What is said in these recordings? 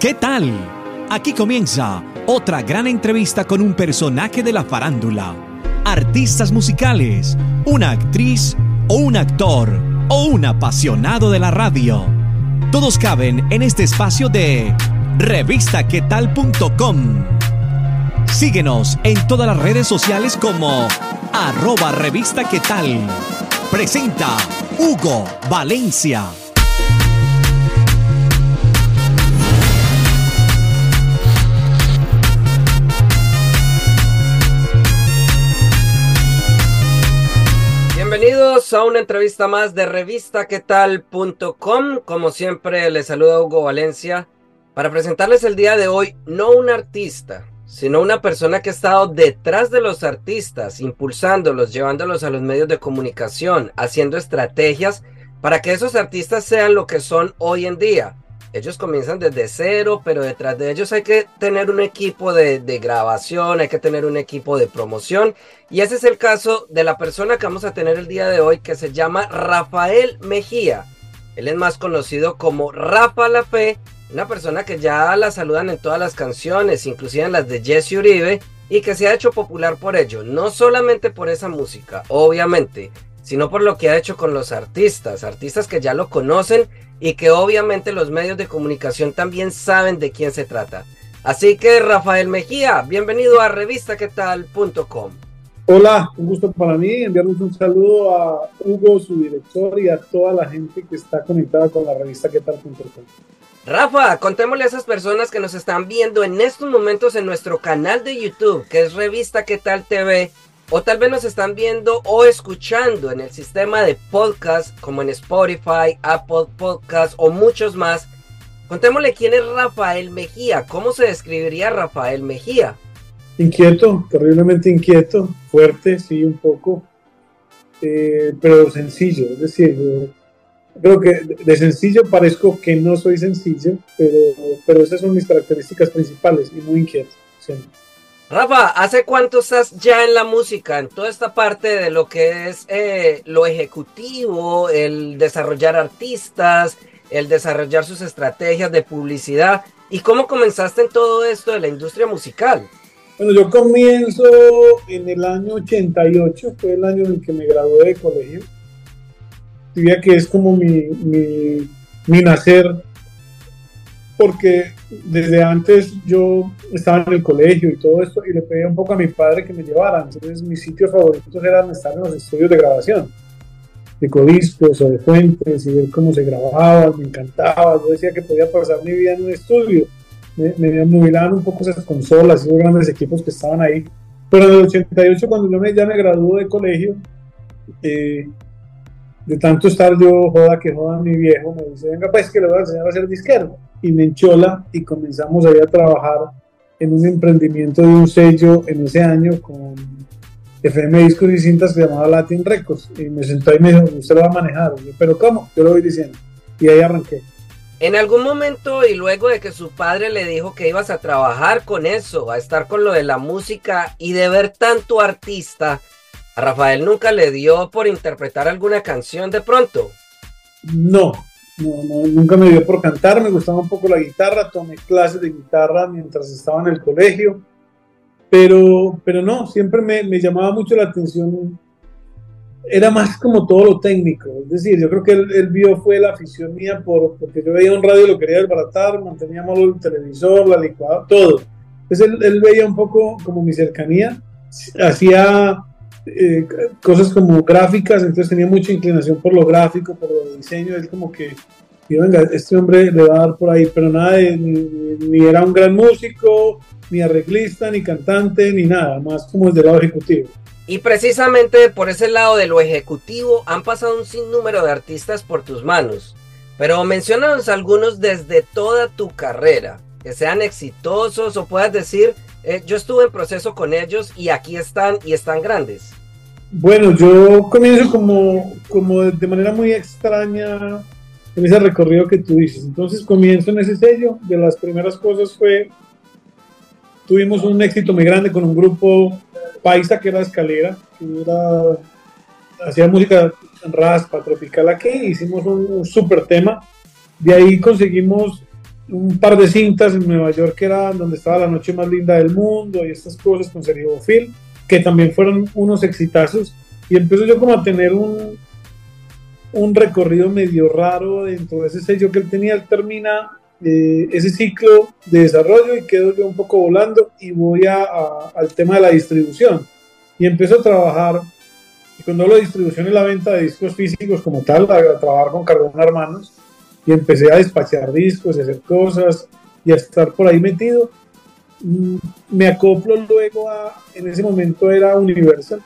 ¿Qué tal? Aquí comienza otra gran entrevista con un personaje de la farándula, artistas musicales, una actriz o un actor o un apasionado de la radio. Todos caben en este espacio de revistaquetal.com. Síguenos en todas las redes sociales como arroba revista. Presenta Hugo Valencia. Bienvenidos a una entrevista más de revistaquetal.com. Como siempre, les saluda Hugo Valencia para presentarles el día de hoy no un artista, sino una persona que ha estado detrás de los artistas, impulsándolos, llevándolos a los medios de comunicación, haciendo estrategias para que esos artistas sean lo que son hoy en día. Ellos comienzan desde cero, pero detrás de ellos hay que tener un equipo de, grabación, hay que tener un equipo de promoción. Y ese es el caso de la persona que vamos a tener el día de hoy, que se llama Rafael Mejía. Él es más conocido como Rafa La Fe una persona que ya la saludan en todas las canciones, inclusive en las de Jesse Uribe, y que se ha hecho popular por ello, no solamente por esa música, obviamente, sino por lo que ha hecho con los artistas, artistas que ya lo conocen y que obviamente los medios de comunicación también saben de quién se trata. Así que Rafael Mejía, bienvenido a revistaquetal.com. Hola, un gusto para mí enviarles un saludo a Hugo, su director, y a toda la gente que está conectada con la revista quetal.com. Rafa, contémosle a esas personas que nos están viendo en estos momentos en nuestro canal de YouTube, que es Revista ¿Qué tal TV? O tal vez nos están viendo o escuchando en el sistema de podcast como en Spotify, Apple Podcast o muchos más. Contémosle quién es Rafael Mejía. ¿Cómo se describiría Rafael Mejía? Inquieto, terriblemente inquieto, fuerte, sí, un poco, eh, pero sencillo. Es decir, creo que de sencillo parezco que no soy sencillo, pero, pero esas son mis características principales y muy inquieto. Rafa, ¿hace cuánto estás ya en la música, en toda esta parte de lo que es eh, lo ejecutivo, el desarrollar artistas, el desarrollar sus estrategias de publicidad? ¿Y cómo comenzaste en todo esto de la industria musical? Bueno, yo comienzo en el año 88, fue el año en que me gradué de colegio diría que es como mi, mi, nacer, porque desde antes yo estaba en el colegio y todo esto, y le pedía un poco a mi padre que me llevara. Entonces, mis sitios favoritos eran estar en los estudios de grabación, de codiscos o de fuentes, y ver cómo se grababa, me encantaba. Yo decía que podía pasar mi vida en un estudio. Me, me un poco esas consolas, esos grandes equipos que estaban ahí. Pero en el 88, cuando yo me, ya me gradué de colegio, eh, de tanto estar yo joda que joda mi viejo, me dice, venga pues que le voy a enseñar a hacer disquero. Y me enchola y comenzamos ahí a trabajar en un emprendimiento de un sello en ese año con FM Discos y cintas que llamaba Latin Records. Y me sentó y me dijo, usted lo va a manejar. pero ¿cómo? Yo lo voy diciendo. Y ahí arranqué. En algún momento y luego de que su padre le dijo que ibas a trabajar con eso, a estar con lo de la música y de ver tanto artista, ¿A Rafael nunca le dio por interpretar alguna canción de pronto? No, no, nunca me dio por cantar, me gustaba un poco la guitarra, tomé clases de guitarra mientras estaba en el colegio, pero, pero no, siempre me, llamaba mucho la atención, era más como todo lo técnico, es decir, yo creo que él, vio fue la afición mía por, porque yo veía un radio y lo quería desbaratar, manteníamos el televisor, la licuadora, todo. Entonces él, él veía un poco como mi cercanía, hacía eh, cosas como gráficas, entonces tenía mucha inclinación por lo gráfico, por lo diseño, es como que, y venga, este hombre le va a dar por ahí, pero nada, ni, era un gran músico, ni arreglista, ni cantante, ni nada, más como el del lado ejecutivo. Y precisamente por ese lado de lo ejecutivo han pasado un sinnúmero de artistas por tus manos, pero mencionanos algunos desde toda tu carrera, que sean exitosos o puedas decir, eh, yo estuve en proceso con ellos y aquí están y están grandes. Bueno, yo comienzo como, como de manera muy extraña en ese recorrido que tú dices. Entonces comienzo en ese sello. De las primeras cosas fue, tuvimos un éxito muy grande con un grupo paisa que era Escalera, que hacía música raspa, tropical aquí. Hicimos un, un super tema. De ahí conseguimos un par de cintas en Nueva York que era donde estaba la noche más linda del mundo y estas cosas con Sergio Phil, que también fueron unos exitazos. Y empiezo yo como a tener un, un recorrido medio raro dentro de ese sello que él tenía. Él termina eh, ese ciclo de desarrollo y quedo yo un poco volando y voy a, al tema de la distribución. Y empiezo a trabajar, y cuando hablo de distribución y la venta de discos físicos como tal, a, trabajar con Cardona Hermanos y empecé a despachar discos, a hacer cosas y a estar por ahí metido. Me acoplo luego a, en ese momento era Universal,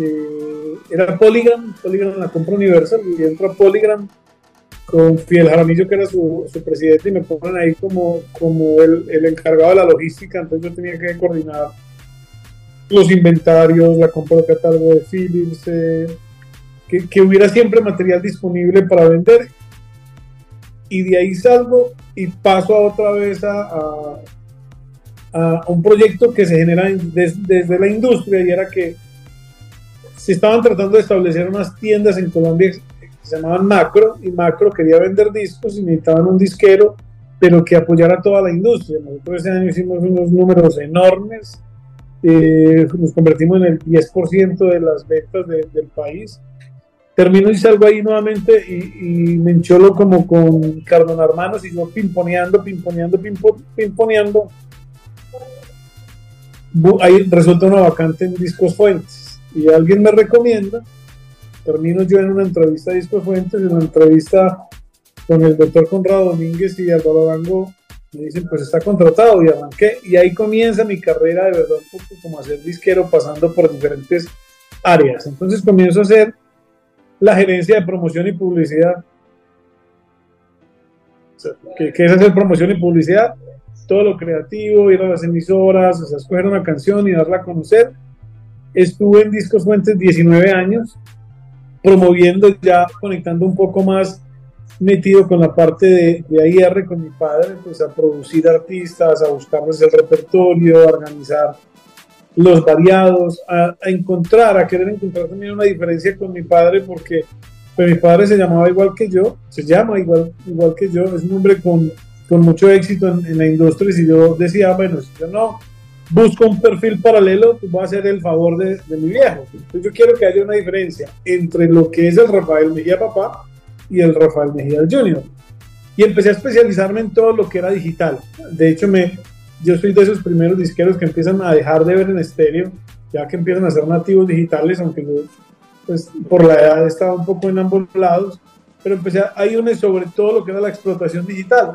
eh, era Polygram, Polygram la compra Universal y entro a Polygram con Fidel Jaramillo que era su, su, presidente y me ponen ahí como, como el, el, encargado de la logística, entonces yo tenía que coordinar los inventarios, la compra de catálogo de Philips, eh, que, que hubiera siempre material disponible para vender. Y de ahí salgo y paso otra vez a, a un proyecto que se genera des, desde la industria y era que se estaban tratando de establecer unas tiendas en Colombia que se llamaban Macro y Macro quería vender discos y necesitaban un disquero pero que apoyara toda la industria. Nosotros ese año hicimos unos números enormes, eh, nos convertimos en el 10% de las ventas de, del país termino y salgo ahí nuevamente y, y me encholo como con Cardona Hermanos y yo pimponeando, pimponeando, pimpo, pimponeando. Ahí resulta una vacante en Discos Fuentes y alguien me recomienda. Termino yo en una entrevista de Discos Fuentes, en una entrevista con el doctor Conrado Domínguez y Álvaro Dango me dicen pues está contratado y arranqué y ahí comienza mi carrera de verdad un poco como a ser disquero pasando por diferentes áreas. Entonces comienzo a hacer la gerencia de promoción y publicidad. ¿Qué, es hacer promoción y publicidad? Todo lo creativo, ir a las emisoras, o sea, escoger una canción y darla a conocer. Estuve en Discos Fuentes 19 años, promoviendo ya, conectando un poco más metido con la parte de, de AIR con mi padre, pues a producir artistas, a buscarles el repertorio, a organizar los variados, a, a, encontrar, a querer encontrar también una diferencia con mi padre, porque pues, mi padre se llamaba igual que yo, se llama igual, igual que yo, es un hombre con, con mucho éxito en, en, la industria, y si yo decía, bueno, si yo no busco un perfil paralelo, pues voy a hacer el favor de, de mi viejo. Entonces yo quiero que haya una diferencia entre lo que es el Rafael Mejía papá y el Rafael Mejía Junior. Y empecé a especializarme en todo lo que era digital. De hecho, me, yo soy de esos primeros disqueros que empiezan a dejar de ver en estéreo, ya que empiezan a ser nativos digitales, aunque yo, pues, por la edad estaba un poco en ambos lados, pero empecé a irme sobre todo lo que era la explotación digital.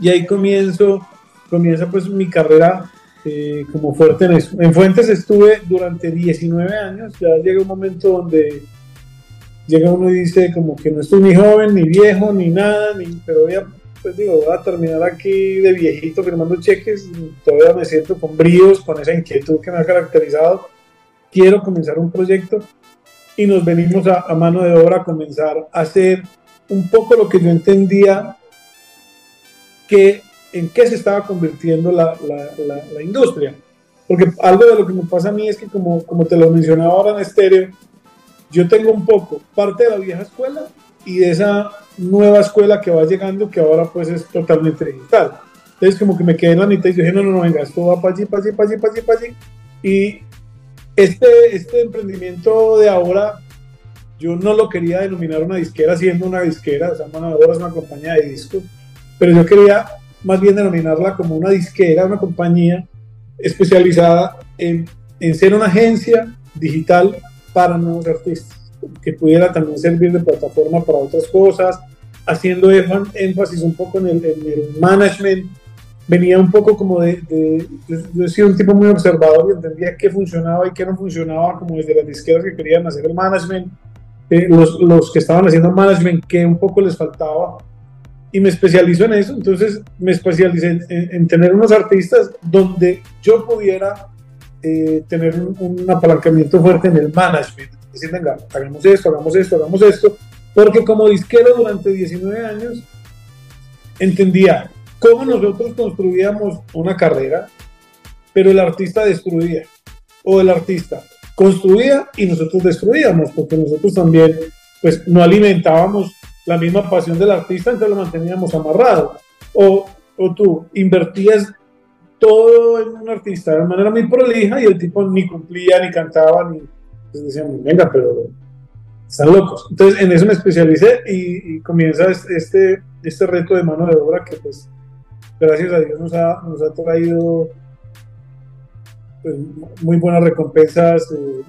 Y ahí comienzo, comienza pues mi carrera eh, como fuerte en eso. En Fuentes estuve durante 19 años, ya llega un momento donde llega uno y dice como que no estoy ni joven, ni viejo, ni nada, ni, pero voy a pues digo, voy a terminar aquí de viejito firmando cheques, todavía me siento con bríos, con esa inquietud que me ha caracterizado. Quiero comenzar un proyecto y nos venimos a, a mano de obra a comenzar a hacer un poco lo que yo entendía que en qué se estaba convirtiendo la, la, la, la, industria. Porque algo de lo que me pasa a mí es que, como, como te lo mencionaba ahora en estéreo, yo tengo un poco parte de la vieja escuela y de esa nueva escuela que va llegando, que ahora pues es totalmente digital. Entonces como que me quedé en la mitad y dije, no, no, no, venga, esto va para allí, para allí, para allí, para allí, para allí. Y este, este emprendimiento de ahora, yo no lo quería denominar una disquera siendo una disquera, o sea, Obra es una compañía de discos, pero yo quería más bien denominarla como una disquera, una compañía especializada en, en ser una agencia digital para nuevos artistas que pudiera también servir de plataforma para otras cosas, haciendo énfasis un poco en el, en el management. Venía un poco como de, de, yo, he sido un tipo muy observador y entendía qué funcionaba y qué no funcionaba, como desde las disqueras que querían hacer el management, eh, los, los que estaban haciendo management, que un poco les faltaba. Y me especializo en eso, entonces me especialicé en, en, en tener unos artistas donde yo pudiera eh, tener un, un apalancamiento fuerte en el management. Decir, venga, hagamos esto, hagamos esto, hagamos esto, porque como disquero durante 19 años entendía cómo nosotros construíamos una carrera, pero el artista destruía, o el artista construía y nosotros destruíamos, porque nosotros también pues no alimentábamos la misma pasión del artista, entonces lo manteníamos amarrado. O o tú invertías todo en un artista de manera muy prolija y el tipo ni cumplía, ni cantaba, ni entonces decían, venga, pero están locos. Entonces en eso me especialicé y, comienza este, este reto de mano de obra que pues gracias a Dios nos ha, nos ha traído pues, muy buenas recompensas, eh,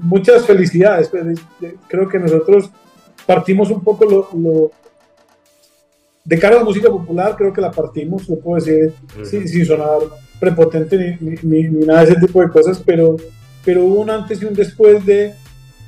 muchas felicidades. Pues, creo que nosotros partimos un poco lo, de cara a la música popular, creo que la partimos, lo puedo decir sin, sonar prepotente ni, nada de ese tipo de cosas, pero, pero hubo un antes y un después de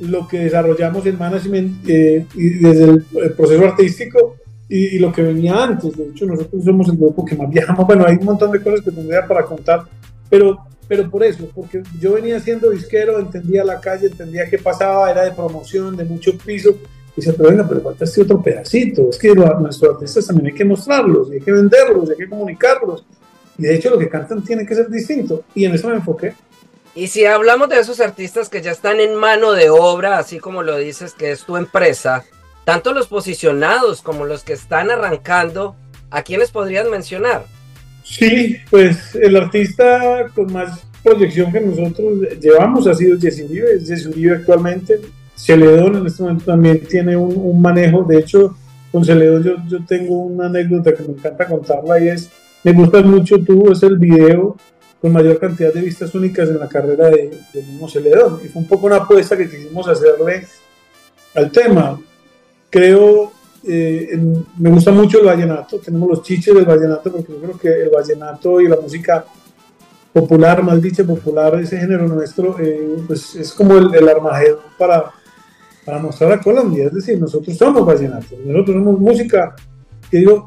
lo que desarrollamos en management eh, y desde el, proceso artístico y, lo que venía antes. De hecho, nosotros somos el grupo que más viajamos. Bueno, hay un montón de cosas que tendría para contar, pero, pero por eso, porque yo venía siendo disquero, entendía la calle, entendía qué pasaba, era de promoción, de mucho piso. Dice, pero venga, pero falta este otro pedacito. Es que nuestros artistas también hay que mostrarlos, hay que venderlos, hay que comunicarlos. Y de hecho, lo que cantan tiene que ser distinto. Y en eso me enfoqué. Y si hablamos de esos artistas que ya están en mano de obra, así como lo dices, que es tu empresa, tanto los posicionados como los que están arrancando, ¿a quiénes podrías mencionar? Sí, pues el artista con más proyección que nosotros llevamos ha sido Jesse Uribe, Jesse Uribe actualmente. Celedón en este momento también tiene un, manejo, de hecho, con Celedón yo, yo, tengo una anécdota que me encanta contarla y es, me gusta mucho tú, es el video con mayor cantidad de vistas únicas en la carrera de, de mismo Celedón. Y fue un poco una apuesta que quisimos hacerle al tema. Creo, eh, me gusta mucho el vallenato, tenemos los chiches del vallenato, porque yo creo que el vallenato y la música popular, mal dicha popular, ese género nuestro, eh, pues es como el, el armagedón para, para mostrar a Colombia. Es decir, nosotros somos vallenatos, nosotros somos música que digo,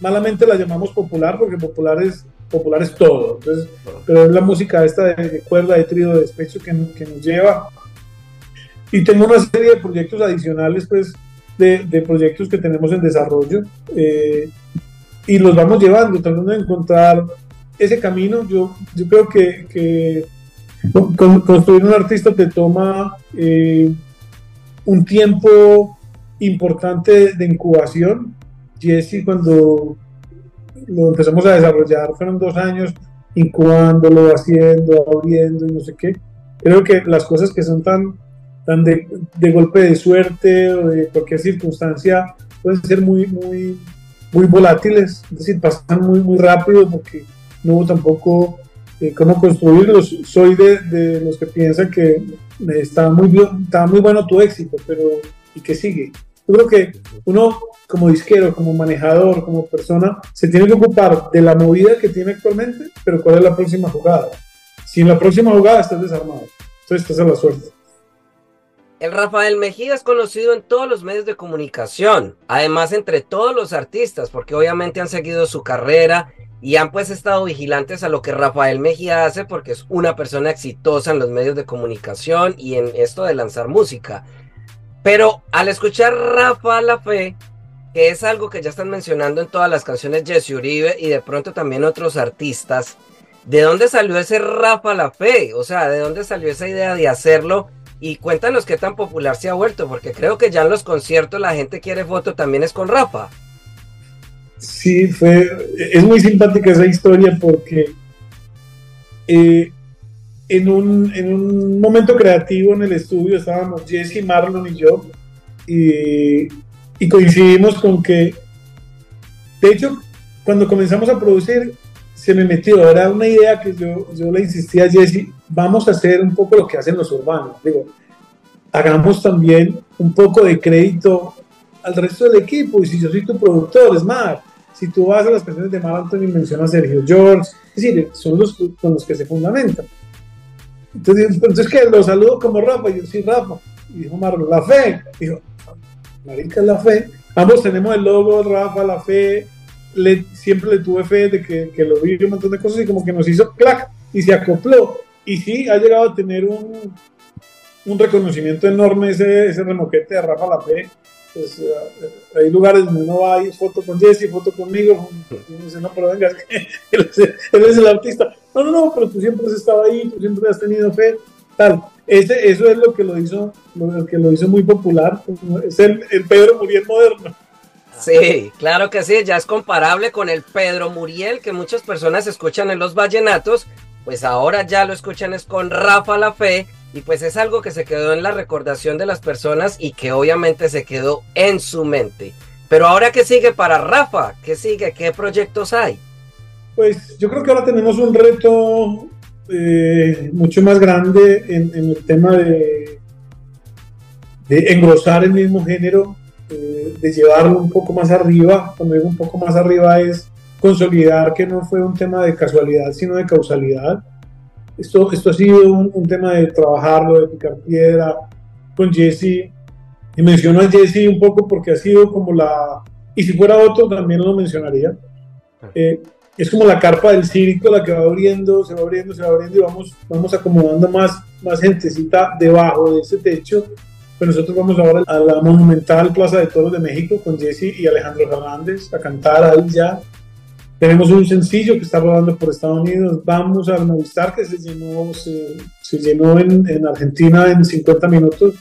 malamente la llamamos popular porque popular es popular es todo. Entonces, pero es la música esta de, cuerda, de trío, de despecho que, nos lleva. Y tengo una serie de proyectos adicionales, pues, de, de proyectos que tenemos en desarrollo eh, y los vamos llevando, tratando de encontrar ese camino. Yo, yo creo que, que construir un artista te toma eh, un tiempo importante de incubación. Jesse, cuando lo empezamos a desarrollar, fueron dos años incubándolo, haciendo, abriendo y no sé qué. Creo que las cosas que son tan, tan de, golpe de suerte o de cualquier circunstancia pueden ser muy, muy, muy volátiles, es decir, pasan muy, muy rápido porque no hubo tampoco eh, cómo construirlos. Soy de, de, los que piensan que está muy, está muy bueno tu éxito, pero ¿y qué sigue? Yo creo que uno como disquero, como manejador, como persona, se tiene que ocupar de la movida que tiene actualmente, pero cuál es la próxima jugada. Si en la próxima jugada estás desarmado, entonces estás a la suerte. El Rafael Mejía es conocido en todos los medios de comunicación, además entre todos los artistas, porque obviamente han seguido su carrera y han pues estado vigilantes a lo que Rafael Mejía hace porque es una persona exitosa en los medios de comunicación y en esto de lanzar música. Pero al escuchar Rafa La Fe, que es algo que ya están mencionando en todas las canciones Jesse Uribe y de pronto también otros artistas, ¿de dónde salió ese Rafa La Fe? O sea, ¿de dónde salió esa idea de hacerlo? Y cuéntanos qué tan popular se ha vuelto, porque creo que ya en los conciertos la gente quiere foto también es con Rafa. Sí, fue, es muy simpática esa historia porque eh, en un, en un momento creativo en el estudio estábamos Jesse, Marlon y yo, y, y coincidimos con que, de hecho, cuando comenzamos a producir, se me metió, era una idea que yo, yo le insistía a Jesse, vamos a hacer un poco lo que hacen los urbanos, digo, hagamos también un poco de crédito al resto del equipo, y si yo soy tu productor, es más, si tú vas a las canciones de Mar Anthony mencionas a Sergio George, es decir, son los con los que se fundamentan. Entonces, entonces ¿qué? Lo saludo como Rafa. Y yo, sí, Rafa. Y dijo Marlon, la fe. Dijo, marica, la fe. Ambos tenemos el logo, Rafa, la fe. Le, siempre le tuve fe de que, que lo vi un montón de cosas y como que nos hizo clac y se acopló. Y sí, ha llegado a tener un, un reconocimiento enorme ese, ese remoquete de Rafa La Fe pues eh, hay lugares donde uno va y foto con Jesse, foto conmigo, dice, no, pero venga, él, es, el artista. No, no, no, pero tú siempre has estado ahí, tú siempre has tenido fe, tal. Ese, eso es lo que lo hizo, lo, que lo hizo muy popular, es el Pedro Muriel moderno. Sí, claro que sí, ya es comparable con el Pedro Muriel que muchas personas escuchan en los vallenatos, pues ahora ya lo escuchan es con Rafa La Fe y pues es algo que se quedó en la recordación de las personas y que obviamente se quedó en su mente. Pero ahora, ¿qué sigue para Rafa? ¿Qué sigue? ¿Qué proyectos hay? Pues yo creo que ahora tenemos un reto eh, mucho más grande en, el tema de, engrosar el mismo género, eh, de llevarlo un poco más arriba. Cuando digo un poco más arriba es consolidar que no fue un tema de casualidad, sino de causalidad. Esto, esto ha sido un, un tema de trabajarlo, de picar piedra con Jesse y menciono a Jesse un poco porque ha sido como la, y si fuera otro también lo mencionaría, ah. eh, es como la carpa del circo, la que va abriendo, se va abriendo, se va abriendo y vamos, vamos acomodando más, más gentecita debajo de ese techo. Pues nosotros vamos ahora a la monumental Plaza de Toros de México con Jesse y Alejandro Fernández a cantar ahí ya. Tenemos un sencillo que está rodando por Estados Unidos. Vamos al Movistar que se llenó, se, se llenó en, en Argentina en 50 minutos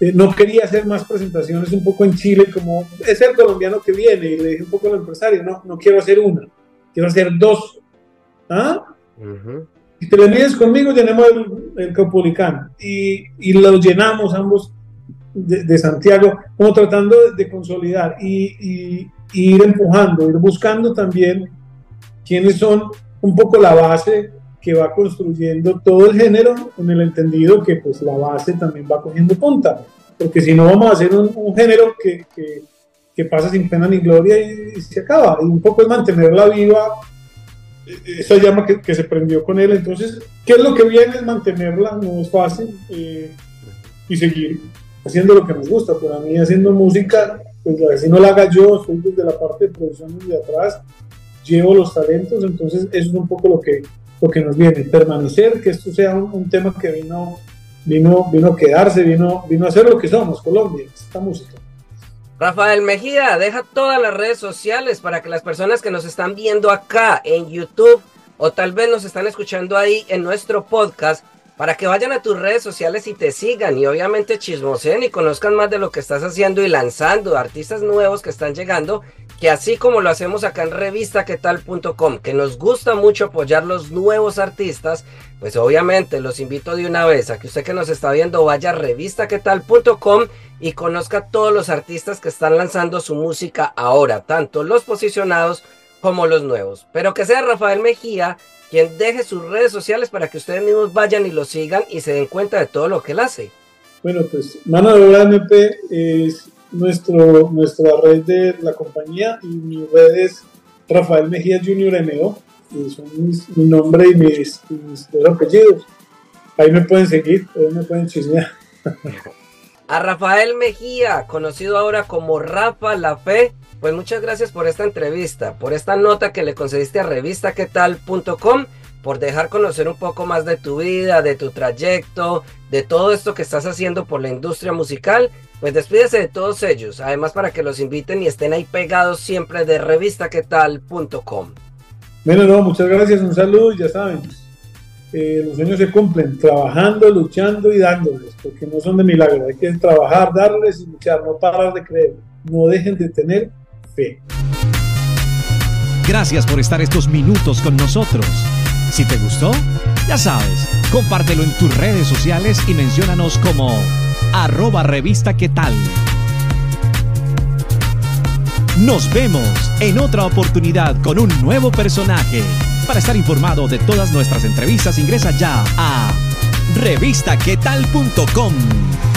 eh, no quería hacer más presentaciones un poco en Chile, como es el colombiano que viene, y le dije un poco al empresario, no, no quiero hacer una, quiero hacer dos. ¿Ah? Si te vienes conmigo, llenemos el, el Y, y lo llenamos ambos de, Santiago, como tratando de, consolidar y, y ir empujando, ir buscando también quiénes son un poco la base que va construyendo todo el género en el entendido que pues la base también va cogiendo punta, porque si no vamos a hacer un, género que, que, que, pasa sin pena ni gloria y, se acaba, y un poco es mantenerla viva, e, esa llama que, que, se prendió con él, entonces, ¿qué es lo que viene? Es mantenerla, no es fácil, eh, y seguir haciendo lo que nos gusta, para mí haciendo música, pues si no la haga yo, soy desde la parte de producción desde atrás, llevo los talentos, entonces eso es un poco lo que lo que nos viene, permanecer, que esto sea un, tema que vino, vino, vino a quedarse, vino, vino a ser lo que somos, Colombia, esta música. Rafael Mejía, deja todas las redes sociales para que las personas que nos están viendo acá en YouTube o tal vez nos están escuchando ahí en nuestro podcast, para que vayan a tus redes sociales y te sigan y obviamente chismosen y conozcan más de lo que estás haciendo y lanzando artistas nuevos que están llegando que así como lo hacemos acá en revistaquetal.com, que nos gusta mucho apoyar los nuevos artistas, pues obviamente los invito de una vez a que usted que nos está viendo vaya a revistaquetal.com y conozca todos los artistas que están lanzando su música ahora, tanto los posicionados como los nuevos. Pero que sea Rafael Mejía quien deje sus redes sociales para que ustedes mismos vayan y lo sigan y se den cuenta de todo lo que él hace. Bueno, pues Mano de MP es nuestro, nuestra red de la compañía y mi red es Rafael Mejía Junior MO, son mi nombre y mis, dos apellidos. Ahí me pueden seguir, ahí me pueden chismear. A Rafael Mejía, conocido ahora como Rafa La Fe, pues muchas gracias por esta entrevista, por esta nota que le concediste a revistaquetal.com, por dejar conocer un poco más de tu vida, de tu trayecto, de todo esto que estás haciendo por la industria musical pues despídese de todos ellos, además para que los inviten y estén ahí pegados siempre de revistaquetal.com. Bueno, no, muchas gracias, un saludo y ya saben, eh, los sueños se cumplen trabajando, luchando y dándoles, porque no son de milagro, hay que trabajar, darles y luchar, no parar de creer, no dejen de tener fe. Gracias por estar estos minutos con nosotros. Si te gustó, ya sabes, compártelo en tus redes sociales y menciónanos como arroba revista qué tal. Nos vemos en otra oportunidad con un nuevo personaje. Para estar informado de todas nuestras entrevistas ingresa ya a revistaquetal.com.